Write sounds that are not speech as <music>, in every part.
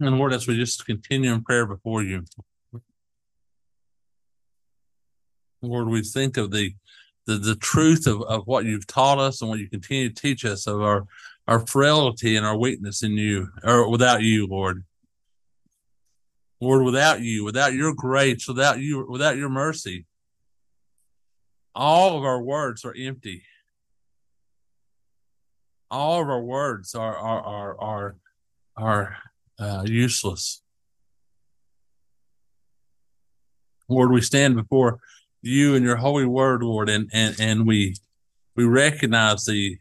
And Lord, as we just continue in prayer before you, Lord, we think of the the, the truth of, of what you've taught us and what you continue to teach us of our our frailty and our weakness in you or without you, Lord. Lord, without you, without your grace, without you, without your mercy, all of our words are empty. All of our words are are are are are uh, useless. Lord, we stand before you and your holy word, Lord, and and and we we recognize the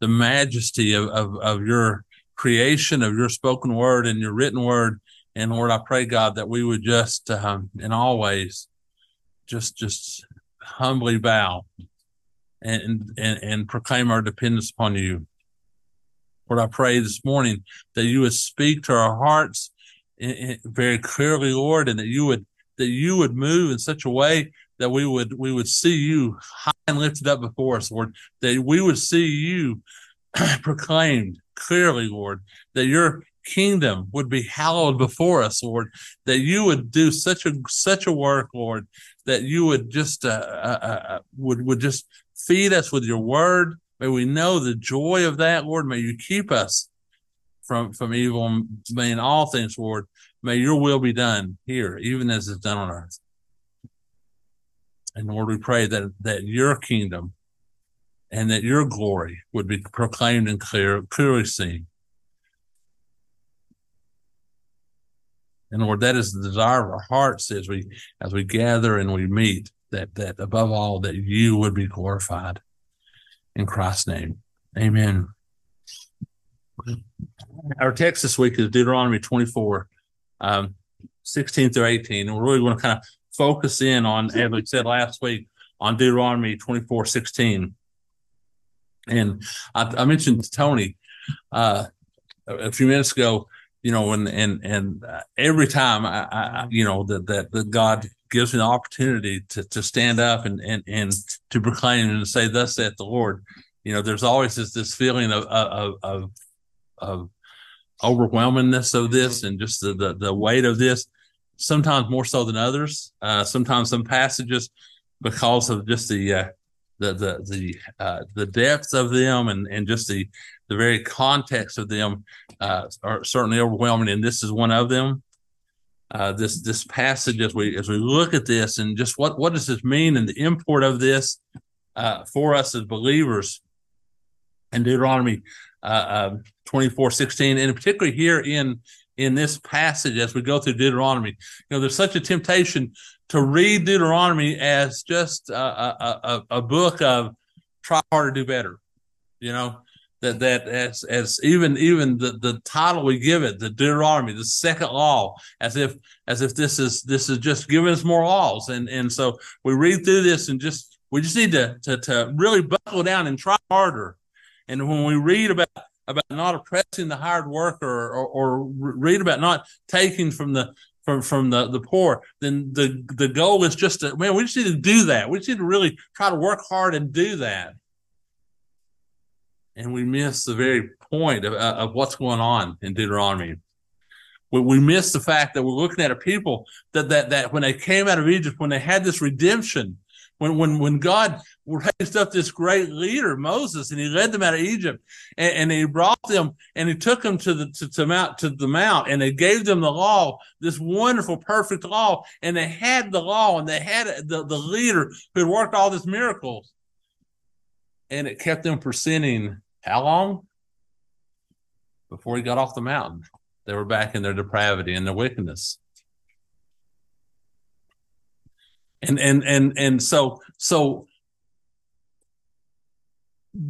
the majesty of of, of your creation, of your spoken word and your written word. And Lord, I pray God that we would just um, in all ways just just humbly bow and and and proclaim our dependence upon you. Lord, I pray this morning that you would speak to our hearts very clearly, Lord, and that you would that you would move in such a way that we would we would see you high and lifted up before us, Lord. That we would see you <clears throat> proclaimed clearly, Lord. That your kingdom would be hallowed before us, Lord. That you would do such a such a work, Lord. That you would just uh, uh, uh would would just feed us with your word May we know the joy of that, Lord. May you keep us from, from evil. May in all things, Lord, may your will be done here, even as it's done on earth. And Lord, we pray that, that your kingdom and that your glory would be proclaimed and clear, clearly seen. And Lord, that is the desire of our hearts as we as we gather and we meet, that that above all that you would be glorified in Christ's name. Amen. Our text this week is Deuteronomy 24, um, 16 through 18. And we're really going to kind of focus in on, as we said last week, on Deuteronomy 24, 16. And I, I mentioned to Tony uh, a few minutes ago, you know, and and and uh, every time I, I, you know, that that God gives me the opportunity to to stand up and and and to proclaim and say, "Thus saith the Lord." You know, there's always this this feeling of of of, of overwhelmingness of this and just the, the, the weight of this. Sometimes more so than others. Uh, sometimes some passages because of just the uh, the the the uh, the depth of them and and just the the very context of them uh, are certainly overwhelming. And this is one of them uh, this this passage as we as we look at this and just what what does this mean and the import of this uh, for us as believers in Deuteronomy uh, um, 24 16 and particularly here in in this passage as we go through Deuteronomy. You know there's such a temptation to read Deuteronomy as just a, a, a, book of try harder to do better you know that that as as even even the the title we give it the deuteronomy the second law as if as if this is this is just giving us more laws. And and so we read through this and just we just need to to, to really buckle down and try harder. And when we read about about not oppressing the hired worker or, or, read about not taking from the from from the the poor then the the goal is just to man we just need to do that. We just need to really try to work hard and do that and we miss the very point of, uh, of what's going on in Deuteronomy. We, we miss the fact that we're looking at a people that, that, that when they came out of Egypt, when they had this redemption, when, when, when God raised up this great leader, Moses, and he led them out of Egypt and, and he brought them and he took them to the, to, to mount, to the mount and they gave them the law, this wonderful, perfect law. And they had the law and they had the, the leader who had worked all these miracles and it kept them from sinning how long? Before he got off the mountain, they were back in their depravity and their wickedness. And and and and so so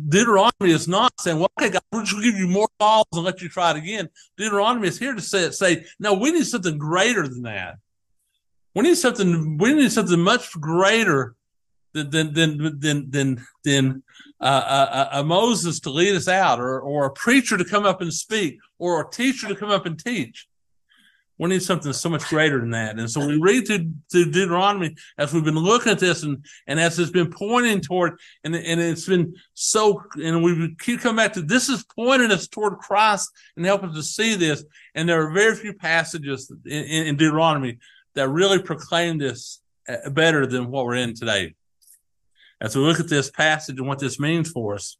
Deuteronomy is not saying, well, okay, God, we'll just give you more laws and let you try it again. Deuteronomy is here to say, say, no, we need something greater than that. We need something, we need something much greater than than than than than, than uh, uh, a, a, Moses to lead us out, or or a preacher to come up and speak, or a teacher to come up and teach. We need something so much greater than that. And so we read through, through Deuteronomy as we've been looking at this and, and as it's been pointing toward, and, and it's been so, and we keep coming back to this is pointing us toward Christ and helping us to see this. And there are very few passages in, in, in Deuteronomy that really proclaim this uh, better than what we're in today. As we look at this passage and what this means for us.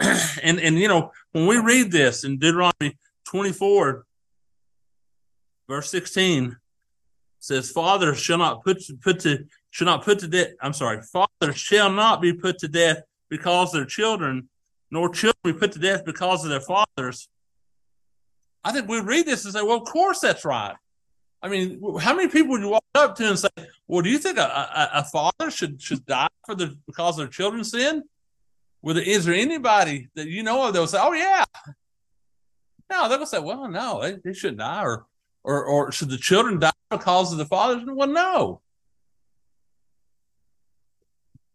<clears throat> and, and, you know, when we read this in Deuteronomy 24, verse 16 says, Father shall not put, put to, shall not put to death. I'm sorry. Father shall not be put to death because of their children, nor children be put to death because of their fathers. I think we read this and say, well, of course that's right. I mean, how many people would you walk up to and say, "Well, do you think a, a, a father should should die for the because their children's sin?" With is there anybody that you know of that will say, "Oh yeah"? No, they'll say, "Well, no, they, they shouldn't die," or, or or should the children die because of the fathers? Well, no.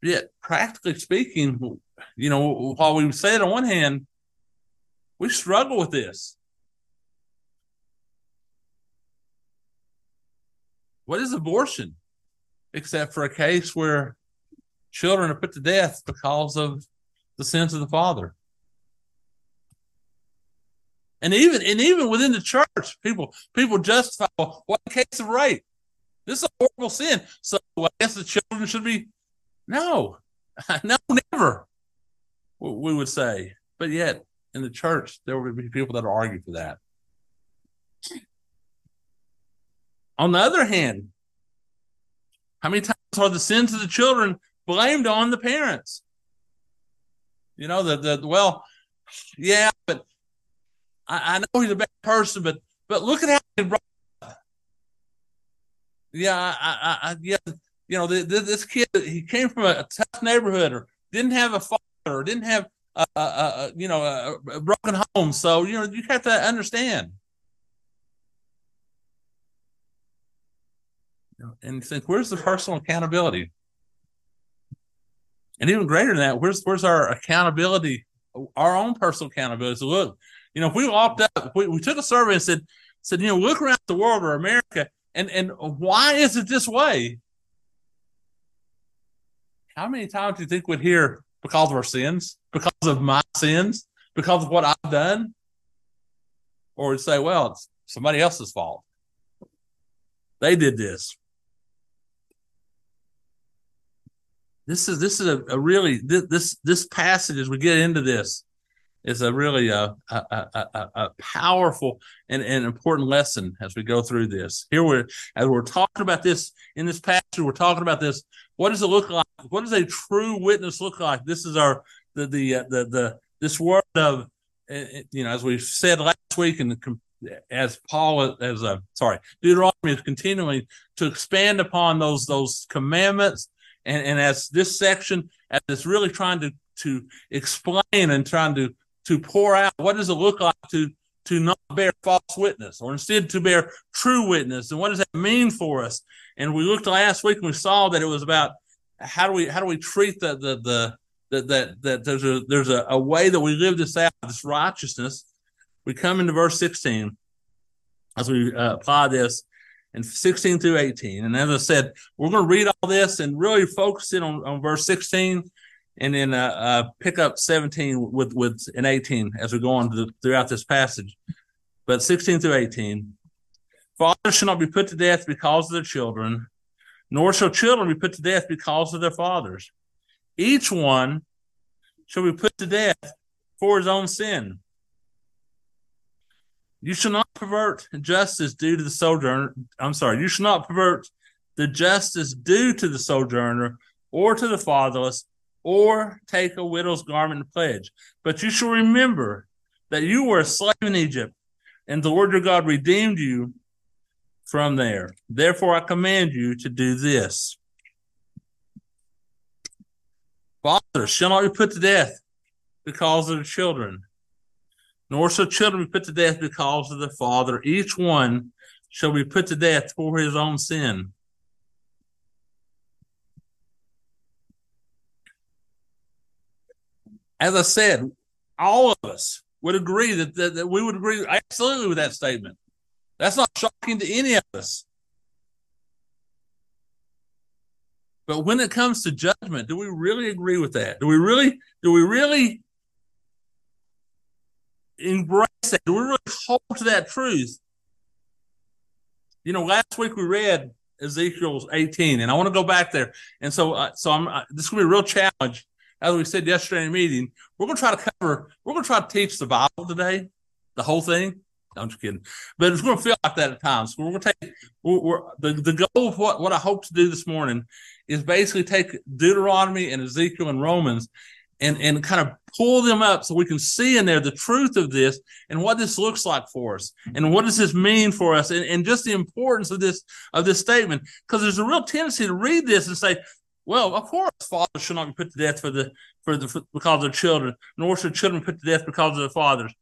Yet, practically speaking, you know, while we say it on one hand, we struggle with this. What is abortion? Except for a case where children are put to death because of the sins of the father. And even and even within the church, people people justify well, what case of rape? This is a horrible sin. So I guess the children should be no, <laughs> no, never. We would say, but yet in the church there would be people that argue for that. On the other hand, how many times are the sins of the children blamed on the parents? You know, the, the well, yeah, but I, I know he's a bad person, but but look at how he brought yeah, I, I, I, yeah, you know, the, the, this kid, he came from a, a, tough neighborhood, or didn't have a father, or didn't have, a, a, a you know, a, broken home. So you know, you have to understand. And you think, where's the personal accountability? And even greater than that, where's where's our accountability, our own personal accountability? So look, you know, if we walked up, we, we took a survey and said, said, you know, look around the world or America, and and why is it this way? How many times do you think we'd hear because of our sins, because of my sins, because of what I've done? Or we'd say, well, it's somebody else's fault. They did this. This is this is a, a really this, this, this passage as we get into this is a really uh, a, a, a, a powerful and, and important lesson as we go through this. Here we're as we're talking about this in this passage, we're talking about this. What does it look like? What does a true witness look like? This is our the the uh, the the this word of uh, you know as we said last week and as Paul as a sorry Deuteronomy is continuing to expand upon those those commandments and, and as this section, as it's really trying to, to explain and trying to, to pour out what does it look like to, to not bear false witness or instead to bear true witness. And what does that mean for us? And we looked last week and we saw that it was about how do we, how do we treat the, the, the, that, that, that there's a, there's a, a way that we live this out, this righteousness. We come into verse 16 as we uh, apply this and 16 through 18. And as I said, we're going to read all this and really focus in on, on verse 16 and then uh, uh, pick up 17 with, with and 18 as we go on the, throughout this passage. But 16 through 18, fathers shall not be put to death because of their children, nor shall children be put to death because of their fathers. Each one shall be put to death for his own sin. You shall not pervert justice due to the sojourner. I'm sorry. You shall not pervert the justice due to the sojourner or to the fatherless or take a widow's garment and pledge. But you shall remember that you were a slave in Egypt and the Lord your God redeemed you from there. Therefore, I command you to do this. Fathers shall not be put to death because of the children nor shall children be put to death because of the father. Each one shall be put to death for his own sin. As I said, all of us would agree that, that, that we would agree absolutely with that statement. That's not shocking to any of us. But when it comes to judgment, do we really agree with that? Do we really, do we really embrace that? Do we really hold to that truth? You know, last week we read Ezekiel's 18, and I want to go back there. And so, uh, so I'm, uh, this is to be a real challenge. As we said yesterday in the meeting, we're going to try to cover, we're going to try to teach the Bible today, the whole thing. No, I'm just kidding. But it's going to feel like that at times. We're going to take, we're, we're, the, the goal of what, what I hope to do this morning is basically take Deuteronomy and Ezekiel and Romans and, and kind of pull them up so we can see in there the truth of this and what this looks like for us and what does this mean for us and, and just the importance of this of this statement. Because there's a real tendency to read this and say well of course fathers should not be put to death for the for the for, because of children nor should children put to death because of their fathers.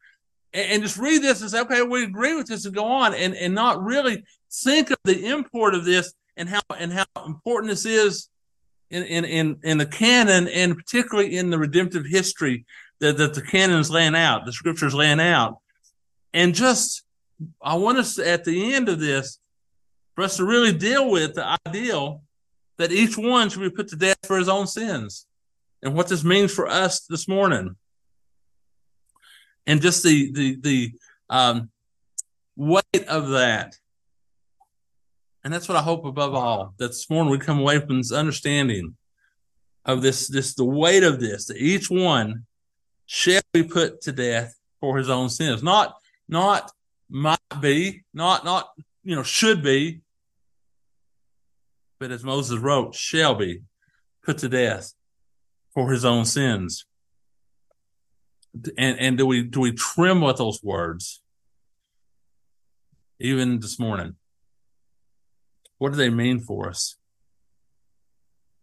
And, and just read this and say okay we agree with this and go on and and not really think of the import of this and how and how important this is in, in, in, in the canon and particularly in the redemptive history that, that the canon's laying out, the scriptures laying out. And just, I want us to, at the end of this, for us to really deal with the ideal that each one should be put to death for his own sins and what this means for us this morning. And just the, the, the, um, weight of that and that's what I hope above all that this morning we come away from this understanding of this, this the weight of this, that each one shall be put to death for his own sins. Not, not might be, not, not, you know, should be, but as Moses wrote, shall be put to death for his own sins. And, and do we, do we trim with those words? Even this morning. What do they mean for us?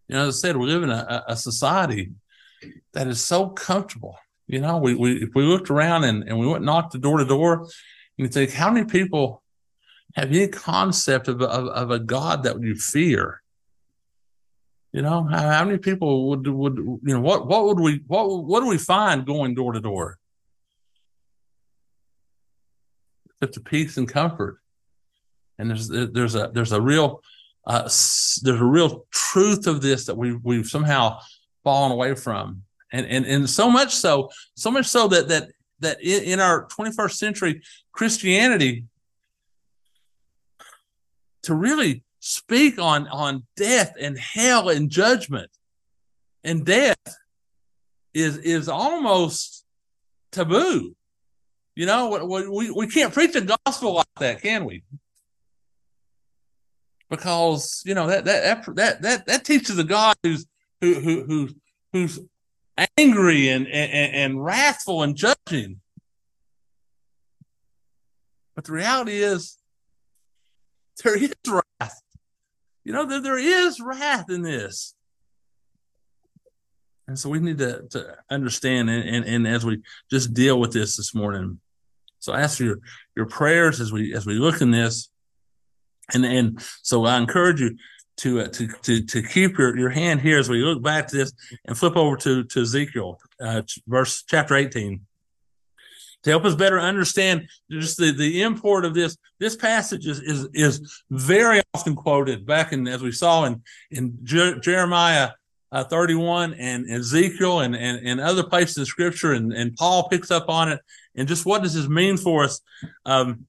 You know, as I said, we live in a, a society that is so comfortable. You know, we, we if we looked around and, and we went knocked the door to door, and you think, how many people have any concept of, of, of a God that you fear? You know, how, how, many people would would you know what what would we what what do we find going door to door? Such a peace and comfort and there's there's a there's a real uh, there's a real truth of this that we we've somehow fallen away from, and and and so much so so much so that that that in, our 21st century Christianity to really speak on on death and hell and judgment and death is is almost taboo. You know, we, we can't preach the gospel like that, can we? Because you know that that that that that teaches a God who's who who who who's angry and and, and wrathful and judging. But the reality is, there is wrath. You know, there, there is wrath in this. And so we need to, to understand and, and, and as we just deal with this this morning. So I ask for your, your prayers as we as we look in this. And and so I encourage you to uh, to to to keep your, your hand here as we look back to this and flip over to to Ezekiel, uh, verse chapter eighteen, to help us better understand just the, the import of this. This passage is is is very often quoted back in as we saw in in Je- Jeremiah. Uh, 31 and Ezekiel and, and, and other places in scripture and, and Paul picks up on it and just what does this mean for us? Um,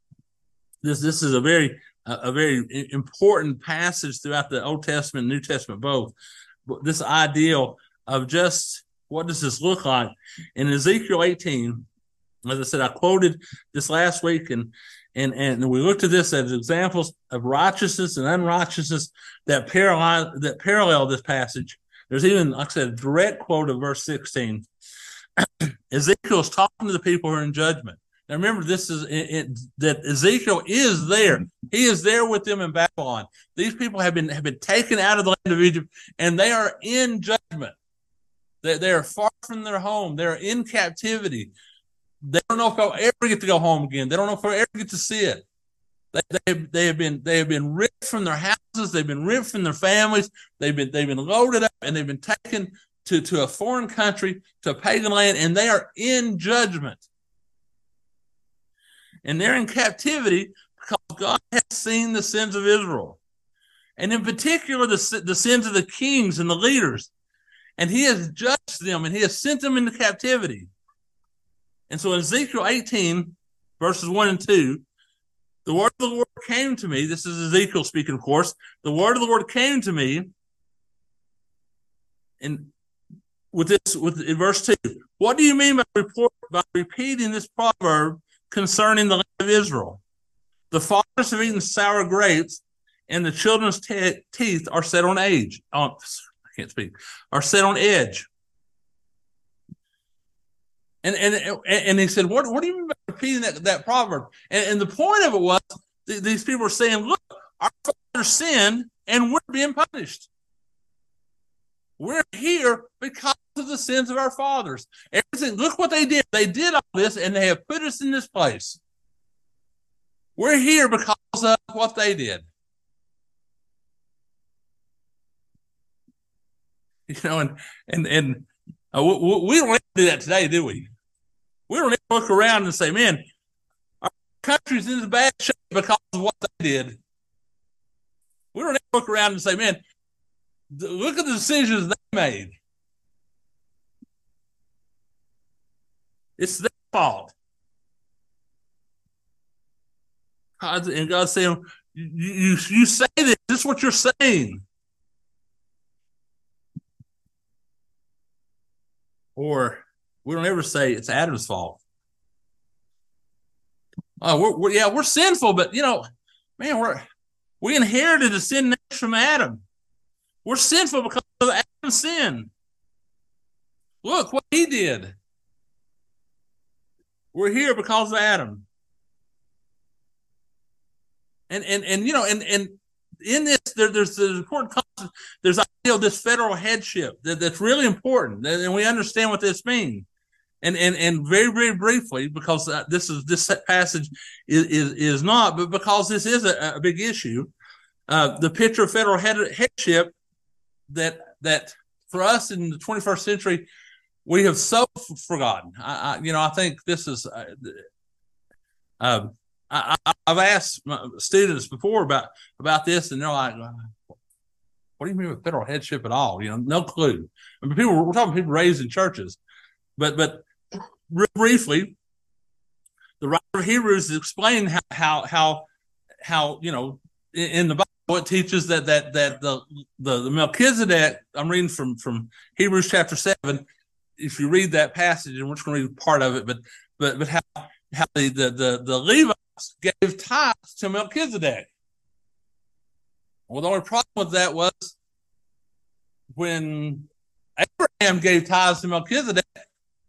this, this is a very a, very important passage throughout the Old Testament, New Testament, both. This ideal of just what does this look like in Ezekiel 18? As I said, I quoted this last week, and and and we looked at this as examples of righteousness and unrighteousness that parallel that parallel this passage. There's even, like I said, a direct quote of verse 16. <clears throat> Ezekiel's talking to the people who are in judgment. Now remember, this is it, it, that Ezekiel is there. He is there with them in Babylon. These people have been have been taken out of the land of Egypt, and they are in judgment. They, they are far from their home. They are in captivity. They don't know if they'll ever get to go home again. They don't know if they'll ever get to see it. They, they, they have been they have been ripped from their houses. They've been ripped from their families. They've been they've been loaded up and they've been taken to, to a foreign country, to pagan land, and they are in judgment and they're in captivity because God has seen the sins of Israel, and in particular the, the sins of the kings and the leaders, and He has judged them and He has sent them into captivity. And so in Ezekiel 18, verses 1 and 2, the word of the Lord came to me. This is Ezekiel speaking, of course. The word of the Lord came to me. And with this, with in verse 2, what do you mean by report by repeating this proverb concerning the land of Israel? The fathers have eaten sour grapes, and the children's teeth are set on age. On, oh, I can't speak. Are set on edge. And and and he said, "What what do you mean by repeating that that proverb?" And, and the point of it was th- these people were saying, "Look, our fathers sinned, and we're being punished. We're here because of the sins of our fathers. Everything. Look what they did. They did all this, and they have put us in this place. We're here because of what they did." <laughs> You know, and and and uh, we, we don't do that today, do we? We don't look around and say, man, our country's in bad shape because of what they did. We don't look around and say, man, look at the decisions they made. It's their fault. God, and God's saying, you, you, you say this. This is what you're saying. Or we don't ever say it's Adam's fault. Oh, we're, we're, yeah, we're sinful, but you know, man, we're we inherited the sin from Adam. We're sinful because of Adam's sin. Look what he did. We're here because of Adam. And and and you know, and and in this, there, there's an important concept. There's idea of this federal headship that, that's really important, and we understand what this means and and and very very briefly because uh, this is this passage is is, is not, but because this is a, a big issue, uh, the picture of federal head, headship that that for us in the 21st century we have so forgotten. I, I, you know I think this is. Uh, um, I, have asked students before about about this, and they're like, "What do you mean with federal headship at all?" You know, no clue. I mean, people we're talking people raised in churches, but but briefly, the writer of Hebrews is explaining how how how, how you know in the It teaches that that that the, the the Melchizedek. I'm reading from from Hebrews chapter seven. If you read that passage, and we're just going to read part of it, but but but how how the the the, the Levites gave tithes to Melchizedek. Well, the only problem with that was when Abraham gave tithes to Melchizedek,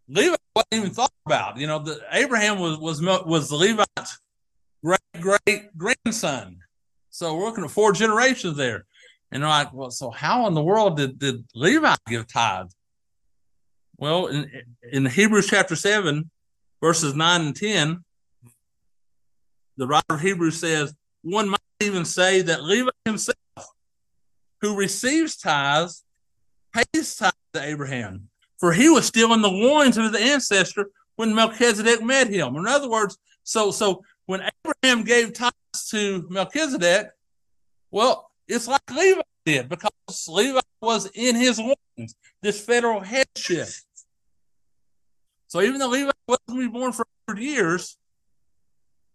Levi wasn't even thought about. You know, the, Abraham was was was the Levite's great great grandson. So we're looking at four generations there. And they're like, well, so how in the world did, did Levi give tithes? Well, in, in Hebrews chapter 7, verses 9 and 10, the writer of Hebrews says, one might even say that Levi himself, who receives tithes, pays tithes to Abraham for he was still in the loins of his ancestor when Melchizedek met him. In other words, so so when Abraham gave tithes to Melchizedek, well, it's like Levi did because Levi was in his loins, this federal headship. So even though Levi wasn't born for 100 years,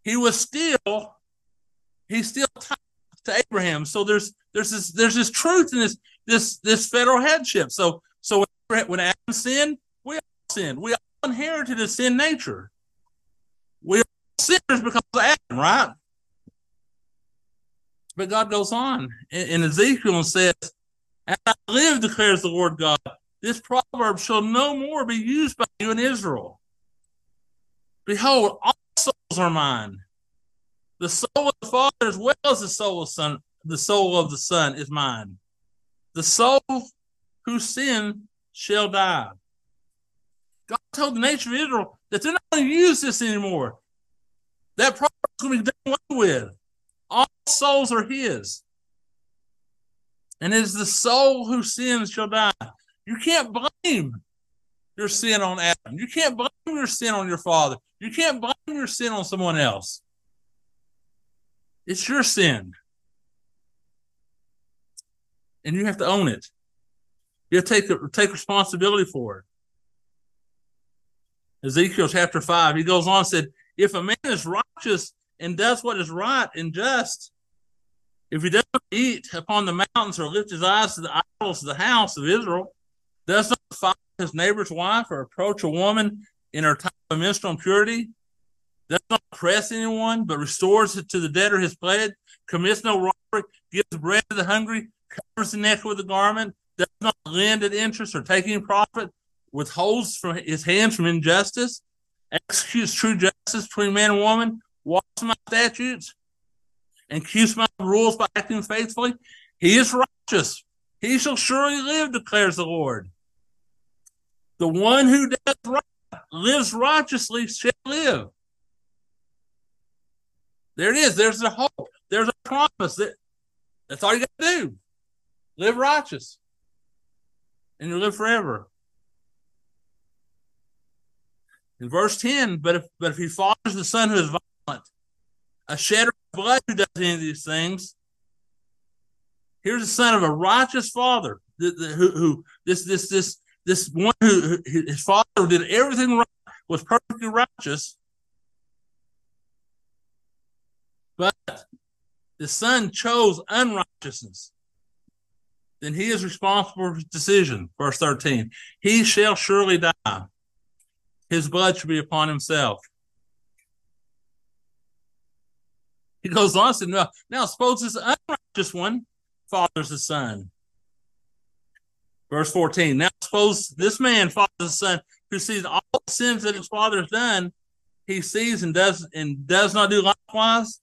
he was still he's still tied to Abraham. So there's there's this there's this truth in this this this federal headship. So so when Adam sinned, we all sinned. We all inherited a sin nature. Because of Adam, right? But God goes on in, Ezekiel and says, As I live, declares the Lord God, this proverb shall no more be used by you in Israel. Behold, all souls are mine. The soul of the Father as well as the soul of the Son, the soul of the Son is mine. The soul who sin shall die. God told the nation of Israel that they're not going to use this anymore. That going to be done away with. All souls are His. And it is the soul who sins shall die. You can't blame your sin on Adam. You can't blame your sin on your father. You can't blame your sin on someone else. It's your sin. And you have to own it. You have to take, take responsibility for it. Ezekiel chapter 5, he goes on and said, If a man is righteous and does what is right and just, if he doesn't eat upon the mountains or lift his eyes to the idols of the house of Israel, does not follow his neighbor's wife or approach a woman in her time of menstrual impurity, does not oppress anyone, but restores it to the debtor his pledge, commits no robbery, gives bread to the hungry, covers the neck with a garment, does not lend at interest or take any profit, withholds from his hands from injustice, executes true justice between man and woman, walks my statutes, and keeps my rules by acting faithfully, he is righteous. He shall surely live, declares the Lord. The one who does right, lives righteously, shall live. There it is. There's the hope. There's a promise. That, that's all you got to do. Live righteous. And you live forever. In verse 10, but if but if he fathers the son who is violent, a shedder of blood who does any of these things, here's the son of a righteous father, who, who this this this this one who his father did everything right, was perfectly righteous, but the son chose unrighteousness. Then he is responsible for his decision. Verse 13 He shall surely die, his blood should be upon himself. He goes on and now, now suppose this unrighteous one fathers the son. Verse 14. Now suppose this man fathers the son who sees all the sins that his father has done, he sees and does and does not do likewise.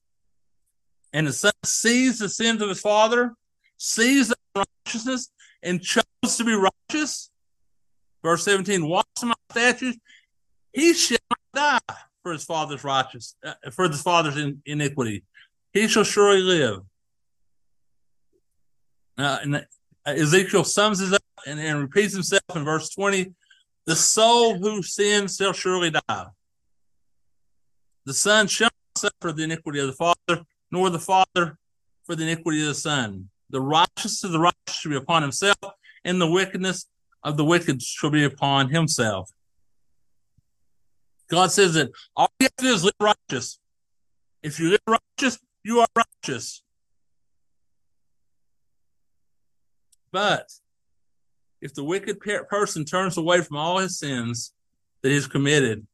And the son sees the sins of his father, sees the righteousness, and chose to be righteous. Verse 17, walks in my statutes, he shall not die for his father's righteous, uh, for his father's in, iniquity. He shall surely live. Uh, and Ezekiel sums it up and, and repeats himself in verse 20 The soul who sins shall surely die. The son shall not suffer the iniquity of the father, nor the father for the iniquity of the son. The righteousness of the righteous shall be upon himself, and the wickedness of the wicked shall be upon himself. God says that all you have to do is live righteous. If you live righteous, you are righteous. But if the wicked person turns away from all his sins that he's committed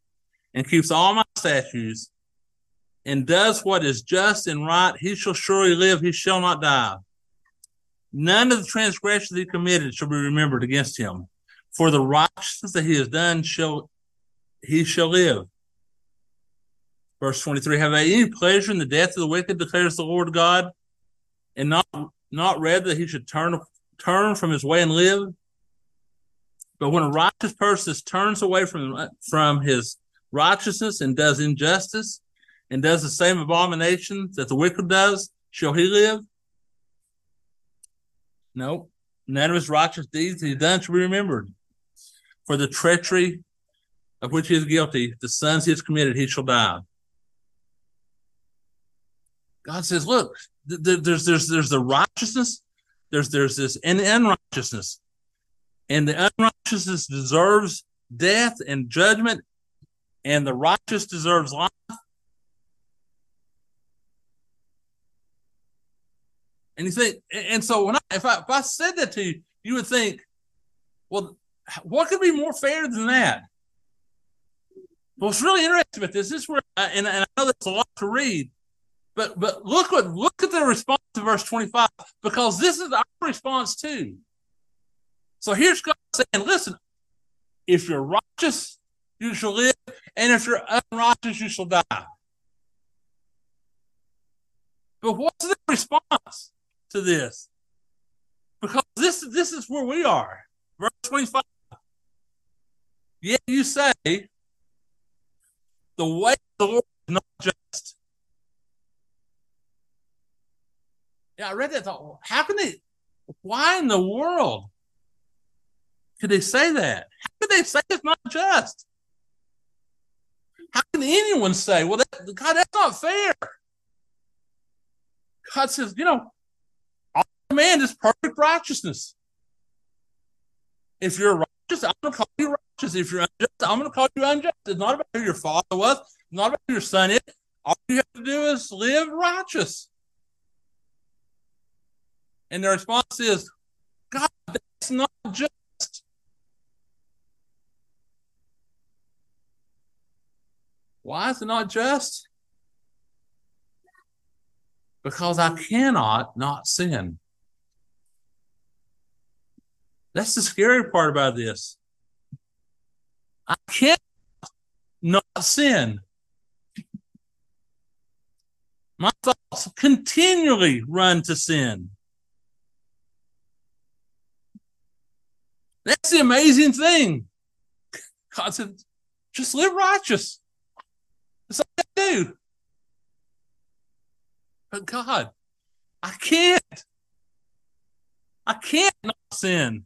and keeps all my statutes and does what is just and right, he shall surely live, he shall not die. None of the transgressions he committed shall be remembered against him. For the righteousness that he has done shall he shall live. Verse 23 Have I any pleasure in the death of the wicked, declares the Lord God, and not not read that he should turn turn from his way and live? But when a righteous person turns away from, from his righteousness and does injustice and does the same abomination that the wicked does, shall he live? No, none of his righteous deeds he done shall be remembered. For the treachery of which he is guilty, the sons he has committed, he shall die. God says, look, there's there's there's the righteousness, there's there's this and unrighteousness, and the unrighteousness deserves death and judgment, and the righteous deserves life. And you think, and so when I if I if I said that to you, you would think, well, what could be more fair than that? What's really interesting about this, this is where, uh, and, and I know there's a lot to read, but but look what look at the response to verse 25, because this is our response too. So here's God saying, listen, if you're righteous, you shall live, and if you're unrighteous, you shall die. But what's the response to this? Because this, this is where we are. Verse 25. Yet you say, the way of the Lord is not just. Yeah, I read that. Thought, how can they? Why in the world could they say that? How could they say it's not just? How can anyone say, well, that, God, that's not fair? God says, you know, I demand is perfect righteousness. If you're righteous, I'm going to call you righteous. If you're unjust, I'm going to call you unjust. It's not about who your father was. It's not about who your son is. All you have to do is live righteous. And the response is, God, that's not just. Why is it not just? Because I cannot not sin. That's the scary part about this. I can't not sin. My thoughts continually run to sin. That's the amazing thing. God said, just live righteous. That's all I do. But God, I can't. I can't not sin.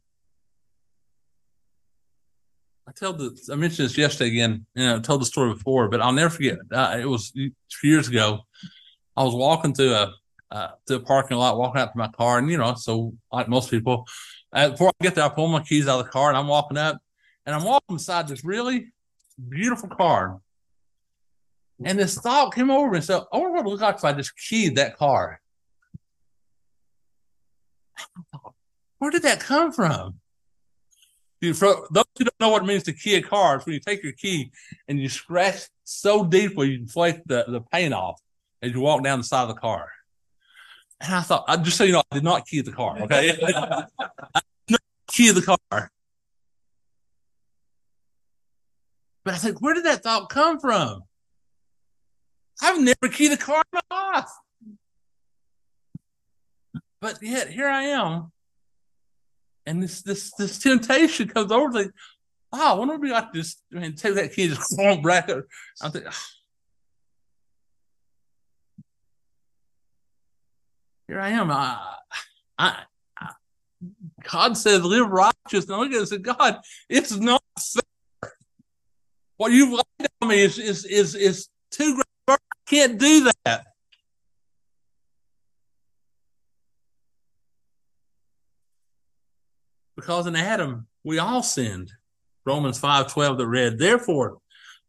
I tell the I mentioned this yesterday again. You know, I told the story before, but I'll never forget. Uh, it was years ago. I was walking through a uh, to a parking lot, walking out to my car, and you know, so like most people, uh, before I get there, I pull my keys out of the car and I'm walking up, and I'm walking beside this really beautiful car. And this thought came over and said, I wonder what it look like if I just keyed that car. Where did that come from? You, for those who don't know what it means to key a car, it's when you take your key and you scratch so deeply you inflate the, the paint off as you walk down the side of the car. And I thought, I just so you know, I did not key the car, okay? <laughs> I did not key the car. But I think, where did that thought come from? I've never keyed a car in my life. But yet here I am. And this this this temptation comes over like, oh, ah, I wonder if to just I mean, take that and just back. I'm thinking, oh. here I am. I, I, I, God says, live righteous. And I look at it say, God, it's not fair. What you've laid on me is, is, is, is too great. I can't do that. Because in Adam, we all sinned. Romans 5 12 that read, Therefore,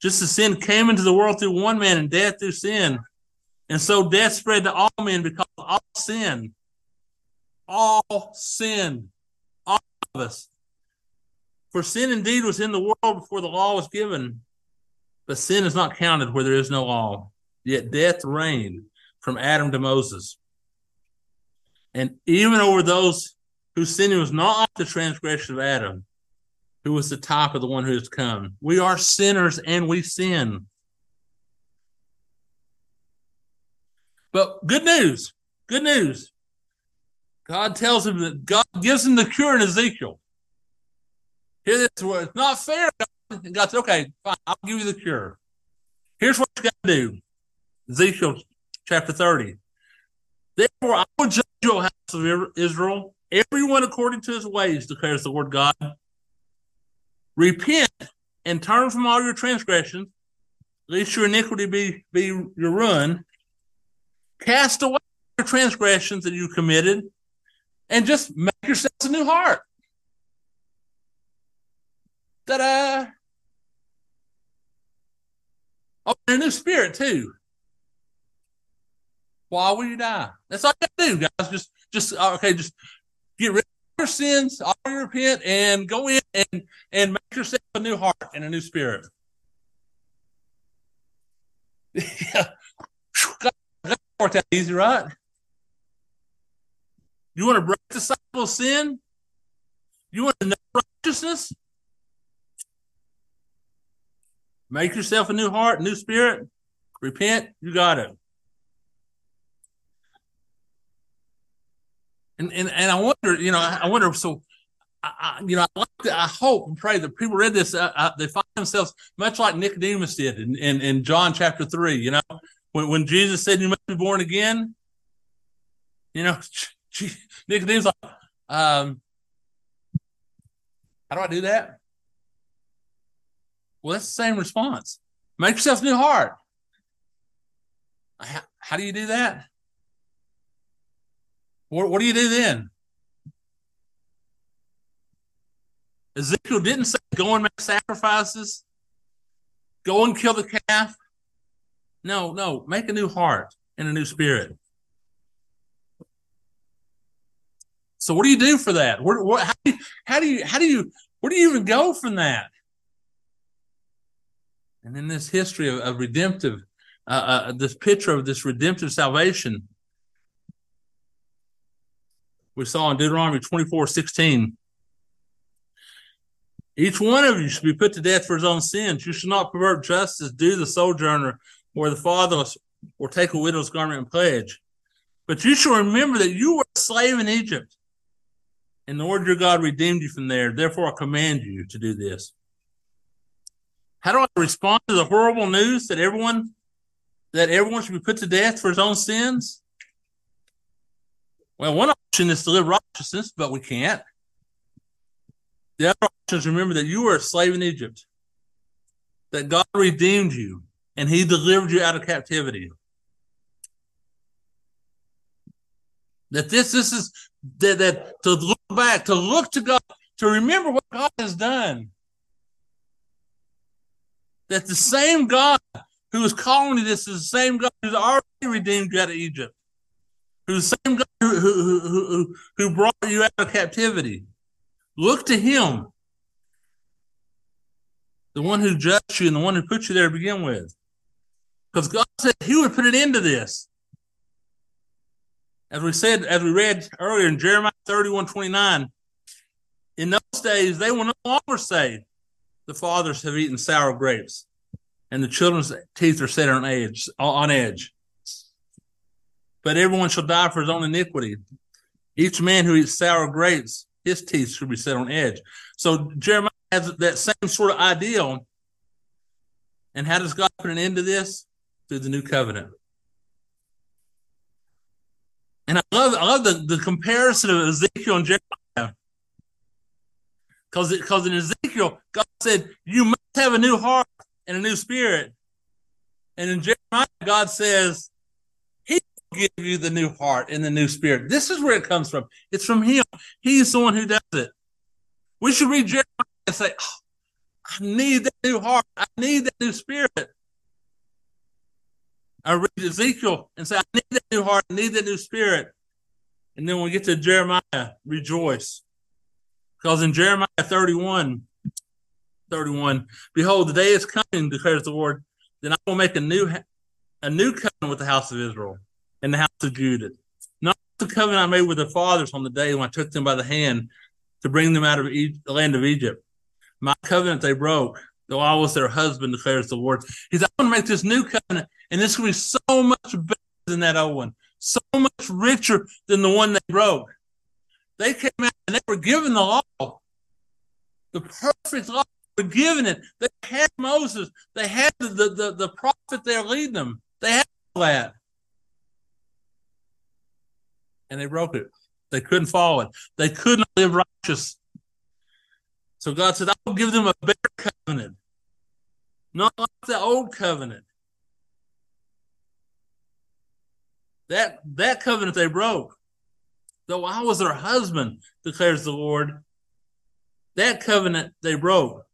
just as sin came into the world through one man and death through sin, and so death spread to all men because all sin. All sin. All of us. For sin indeed was in the world before the law was given, but sin is not counted where there is no law. Yet death reigned from Adam to Moses. And even over those whose sin was not like the transgression of Adam, who was the type of the one who has come. We are sinners and we sin. But good news, good news. God tells him that God gives him the cure in Ezekiel. Here this where it's not fair. God said, okay, fine, I'll give you the cure. Here's what you got to do. Ezekiel chapter 30. Therefore, I will judge your house of Israel, everyone according to his ways, declares the Lord God. Repent and turn from all your transgressions, lest your iniquity be, be your ruin, Cast away your transgressions that you committed and just make yourselves a new heart. Ta da! Oh, a new spirit too. Why will you die? That's all you to do, guys. Just, just okay. Just get rid of your sins, all your repent, and go in and and make yourself a new heart and a new spirit. <laughs> yeah that easy, right? You want to break the cycle of sin? You want to know righteousness? Make yourself a new heart, new spirit. Repent. You got it. And and and I wonder, you know, I wonder. So, I, you know, I like to, I hope and pray that people read this. Uh, uh, they find themselves much like Nicodemus did in, in in John chapter three. You know, when, when Jesus said you must be born again, you know, <laughs> Nicodemus like, um, how do I do that? Well, that's the same response. Make yourself new heart. How, how do you do that? What, what do you do then? Ezekiel didn't say go and make sacrifices, go and kill the calf. No, no, make a new heart and a new spirit. So what do you do for that? Where, what, how, do you, how do you how do you where do you even go from that? And in this history of, of redemptive, uh, uh, this picture of this redemptive salvation, we saw in Deuteronomy 24 16. Each one of you should be put to death for his own sins. You should not pervert justice, do the sojourner or the fatherless, or take a widow's garment and pledge. But you shall remember that you were a slave in Egypt and the Lord your God redeemed you from there. Therefore, I command you to do this. How do I respond to the horrible news that everyone that everyone should be put to death for his own sins? Well, one option is to live righteousness, but we can't. The other option is remember that you were a slave in Egypt, that God redeemed you, and He delivered you out of captivity. That this this is that, that to look back, to look to God, to remember what God has done. That the same God who is calling you this is the same God who's already redeemed you out of Egypt. Who's the same God who, who, who, who brought you out of captivity. Look to him. The one who judged you and the one who put you there to begin with. Because God said he would put an end to this. As we said, as we read earlier in Jeremiah 31 29, in those days they will no longer say, The fathers have eaten sour grapes, and the children's teeth are set on edge on edge. But everyone shall die for his own iniquity. Each man who eats sour grapes, his teeth should be set on edge. So Jeremiah has that same sort of ideal. And how does God put an end to this? Through the new covenant. And I love I love the, the comparison of Ezekiel and Jeremiah. Because because in Ezekiel, God said, You must have a new heart and a new spirit. And in Jeremiah, God says, give you the new heart and the new spirit. This is where it comes from. It's from Him. He's the one who does it. We should read Jeremiah and say, oh, I need that new heart. I need that new spirit. I read Ezekiel and say, I need that new heart, I need that new spirit. And then we get to Jeremiah, rejoice. Because in Jeremiah 31, 31, behold, the day is coming, declares the Lord, then I will make a new a new covenant with the house of Israel and the house of Judah. Not the covenant I made with their fathers on the day when I took them by the hand to bring them out of the land of Egypt. My covenant they broke, though I was their husband, declares the Lord. He said, I'm going to make this new covenant and this will be so much better than that old one, so much richer than the one they broke. They came out and they were given the law, the perfect law. Were given it. They had Moses. They had the, the, the, the prophet there leading them. They had all that. And they broke it. They couldn't follow it. They could not live righteous. So God said, I will give them a better covenant, not like the old covenant. That that covenant they broke. Though I was their husband, declares the Lord. That covenant they broke.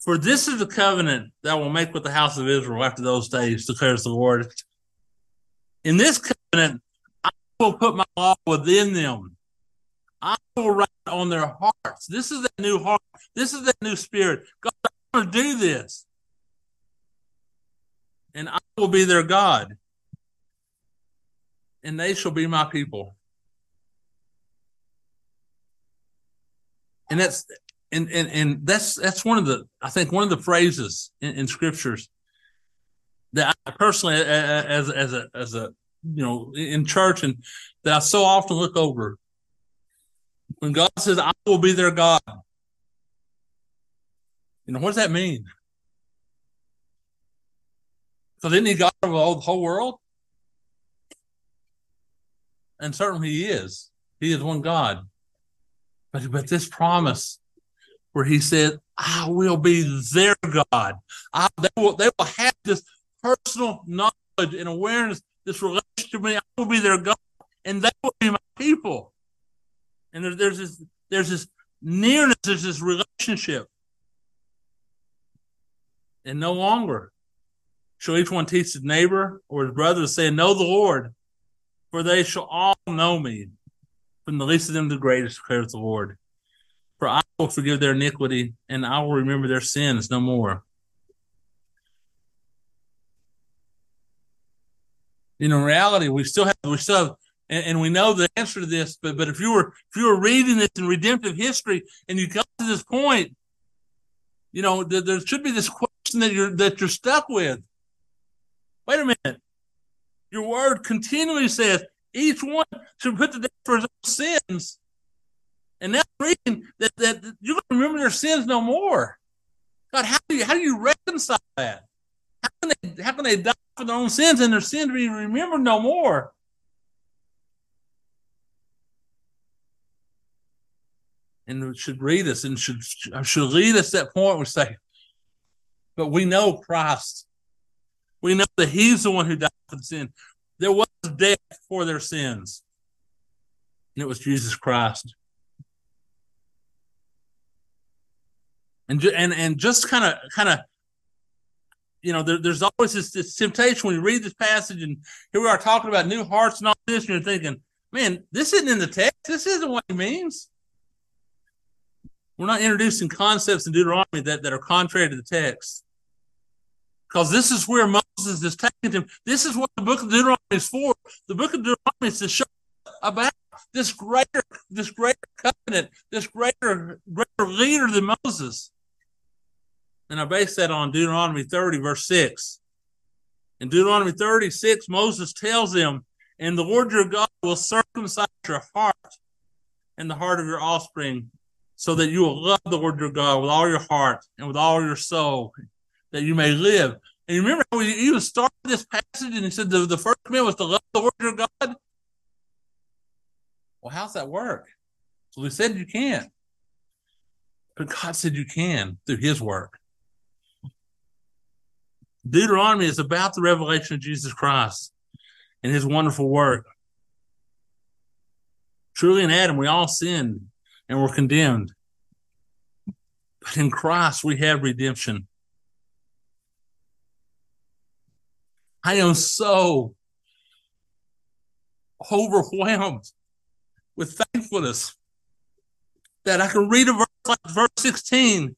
For this is the covenant that I will make with the house of Israel after those days, declares the Lord. In this covenant, will put my law within them. I will write on their hearts. This is that new heart. This is that new spirit. God, I want to do this. And I will be their God and they shall be my people. And that's and and and that's that's one of the I think one of the phrases in, in scriptures that I personally as as a as a you know in church and that I so often look over when God says I will be their God. You know what does that mean? Because isn't He God of all, the whole world? and certainly he is. He is one God. But but this promise where he said, I will be their God. I, they, will, they will have this personal knowledge and awareness, this relationship with me. I will be their God, and they will be my people. And there, there's this there's this nearness, there's this relationship. And no longer shall each one teach his neighbor or his brother, saying, Know the Lord, for they shall all know me, from the least of them to the greatest, declares the Lord. For I will forgive their iniquity, and I will remember their sins no more. In reality, we still have we still have and, and, we know the answer to this, but but if you were if you were reading this in redemptive history and you come to this point, you know, there, there should be this question that you're that you're stuck with. Wait a minute. Your word continually says each one should put to death for his own sins. And now reading that, that you're going to remember their sins no more. God, how do you how do you reconcile that? How can they how can they die for their own sins and their sins be remembered no more? And it should read us and should should lead us that point we say, but we know Christ. We know that He's the one who died for the sin. There was death for their sins. And it was Jesus Christ. And and and just kind of kind of you know, there, there's always this, this, temptation when you read this passage, and here we are talking about new hearts and all this, and you're thinking, man, this isn't in the text. This isn't what it means. We're not introducing concepts in Deuteronomy that, that are contrary to the text. Because this is where Moses is taking them. This is what the book of Deuteronomy is for. The book of Deuteronomy is to show about this greater, this greater covenant, this greater, greater leader than Moses. And I base that on Deuteronomy 30, verse 6. In Deuteronomy 36, Moses tells them, And the Lord your God will circumcise your heart and the heart of your offspring, so that you will love the Lord your God with all your heart and with all your soul, that you may live. And you remember how we even started this passage and he said the, the first command was to love the Lord your God? Well, how's that work? So we said you can. But God said you can through his work. Deuteronomy is about the revelation of Jesus Christ and his wonderful work. Truly in Adam, we all sinned and were condemned. But in Christ, we have redemption. I am so overwhelmed with thankfulness that I can read a verse like verse 16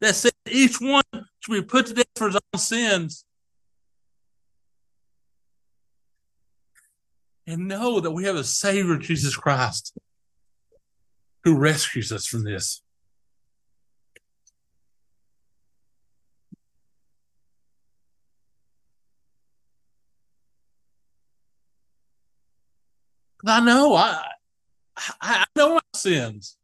that said each one should be put to death for his own sins. And know that we have a Savior, Jesus Christ, who rescues us from this. I know I I know my sins.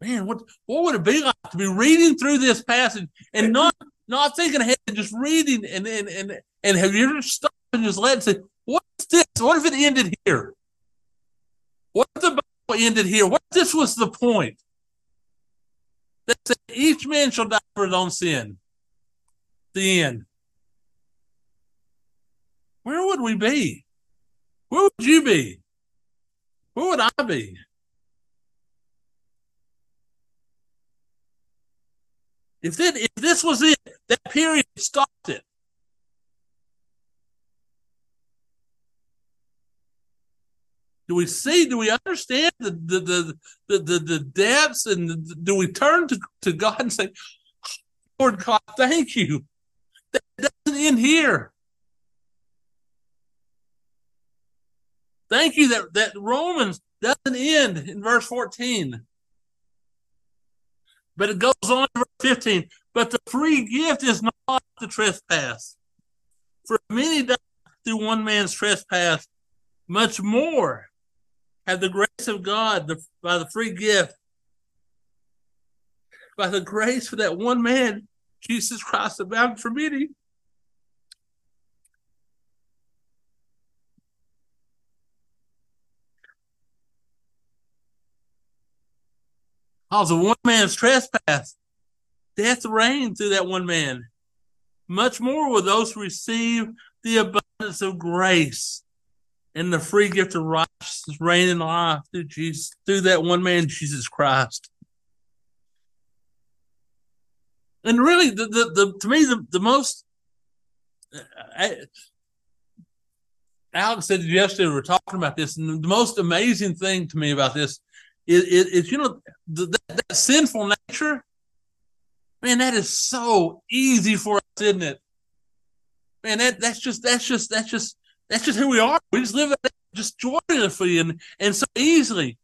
Man, what what would it be like to be reading through this passage and not not thinking ahead, and just reading and and and and have you ever stopped and just let and say, what's this? What if it ended here? What if the Bible ended here? What if this was the point? That said, each man shall die for his own sin. The end. Where would we be? Where would you be? Where would I be? If if this was it, that period stopped it. Do we see? Do we understand the the the the, the, the depths? And the, do we turn to, to God and say, Lord God, thank you. That doesn't end here. Thank you that, that Romans doesn't end in verse 14. But it goes on verse 15. But the free gift is not the trespass. For many died through one man's trespass, much more have the grace of God the, by the free gift, by the grace for that one man, Jesus Christ, abounded for many. Because of one man's trespass, death reigned through that one man. Much more will those who receive the abundance of grace and the free gift of righteousness reign in life through Jesus, through that one man, Jesus Christ. And really, the, the, the to me, the, the most uh, I, Alex said yesterday we were talking about this, and the most amazing thing to me about this is, is, is you know, the, that, that sinful nature. Man, that is so easy for us, isn't it? Man, that that's just that's just that's just that's just who we are. We just live just joyously and and so easily.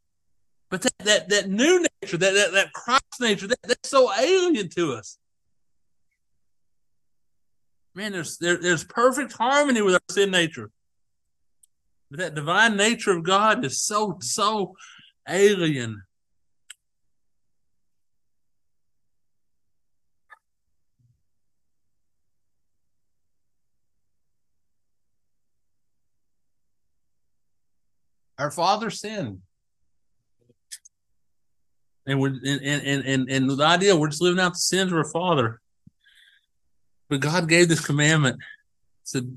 But that that, that new nature, that that, that Christ nature, that, that's so alien to us. Man, there's there, there's perfect harmony with our sin nature. But that divine nature of God is so so alien. Our father sinned. And we're and, and, and, and the idea we're just living out the sins of our father. But God gave this commandment, said,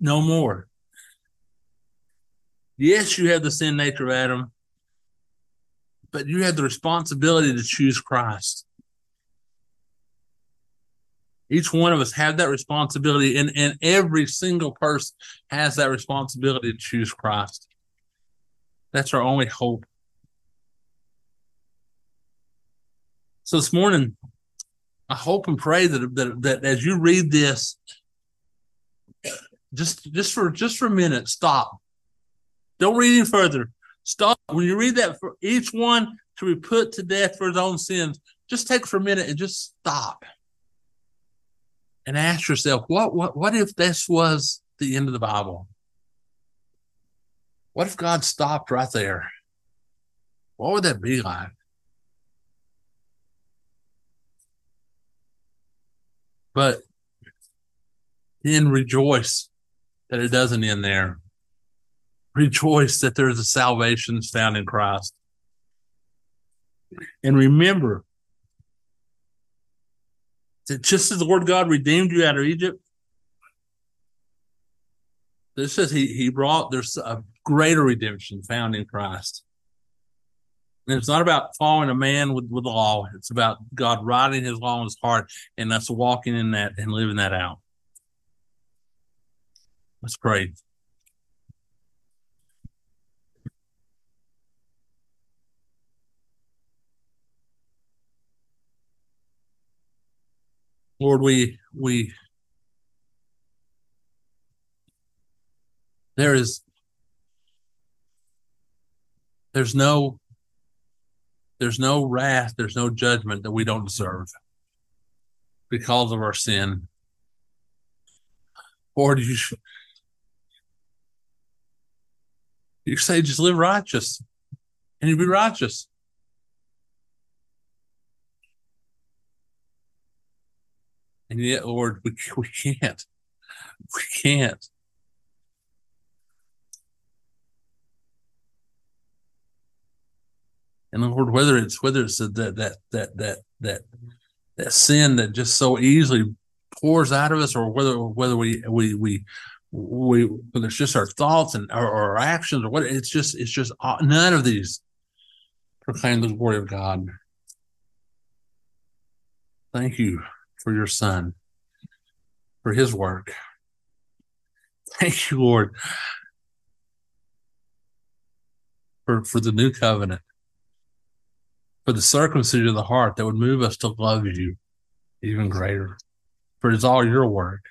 no more. Yes, you have the sin nature of Adam, but you have the responsibility to choose Christ. Each one of us have that responsibility, and, and every single person has that responsibility to choose Christ. That's our only hope. So this morning, I hope and pray that, that that as you read this, just just for just for a minute, stop. Don't read any further. Stop. When you read that for each one to be put to death for his own sins, just take for a minute and just stop. And ask yourself, what what what if this was the end of the Bible? What if God stopped right there? What would that be like? But then rejoice that it doesn't end there. Rejoice that there's a salvation found in Christ. And remember that just as the Lord God redeemed you out of Egypt, this says he, he brought, there's a greater redemption found in Christ. And it's not about following a man with, with law. It's about God writing his law in his heart and us walking in that and living that out. Let's pray. Lord, we we there is there's no there's no wrath, there's no judgment that we don't deserve because of our sin. Or do you you say just live righteous and you be righteous? And yet, Lord, we, we can't. We can't. And Lord, whether it's whether it's that that that that that that sin that just so easily pours out of us, or whether whether we we we we whether it's just our thoughts and our, our actions or what it's just it's just none of these proclaim the glory of God. Thank you for your son, for his work. Thank you, Lord, for, for the new covenant for the circumcision of the heart that would move us to love you even greater. For it's all your work.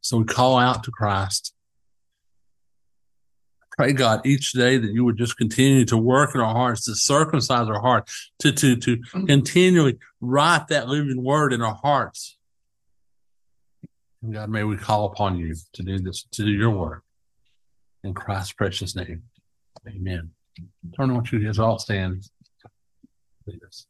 So we call out to Christ. Pray God each day that you would just continue to work in our hearts, to circumcise our heart, to to to continually write that living word in our hearts. And God, may we call upon you to do this, to do your work. In Christ's precious name. Amen. Turn on what you all stand. Please.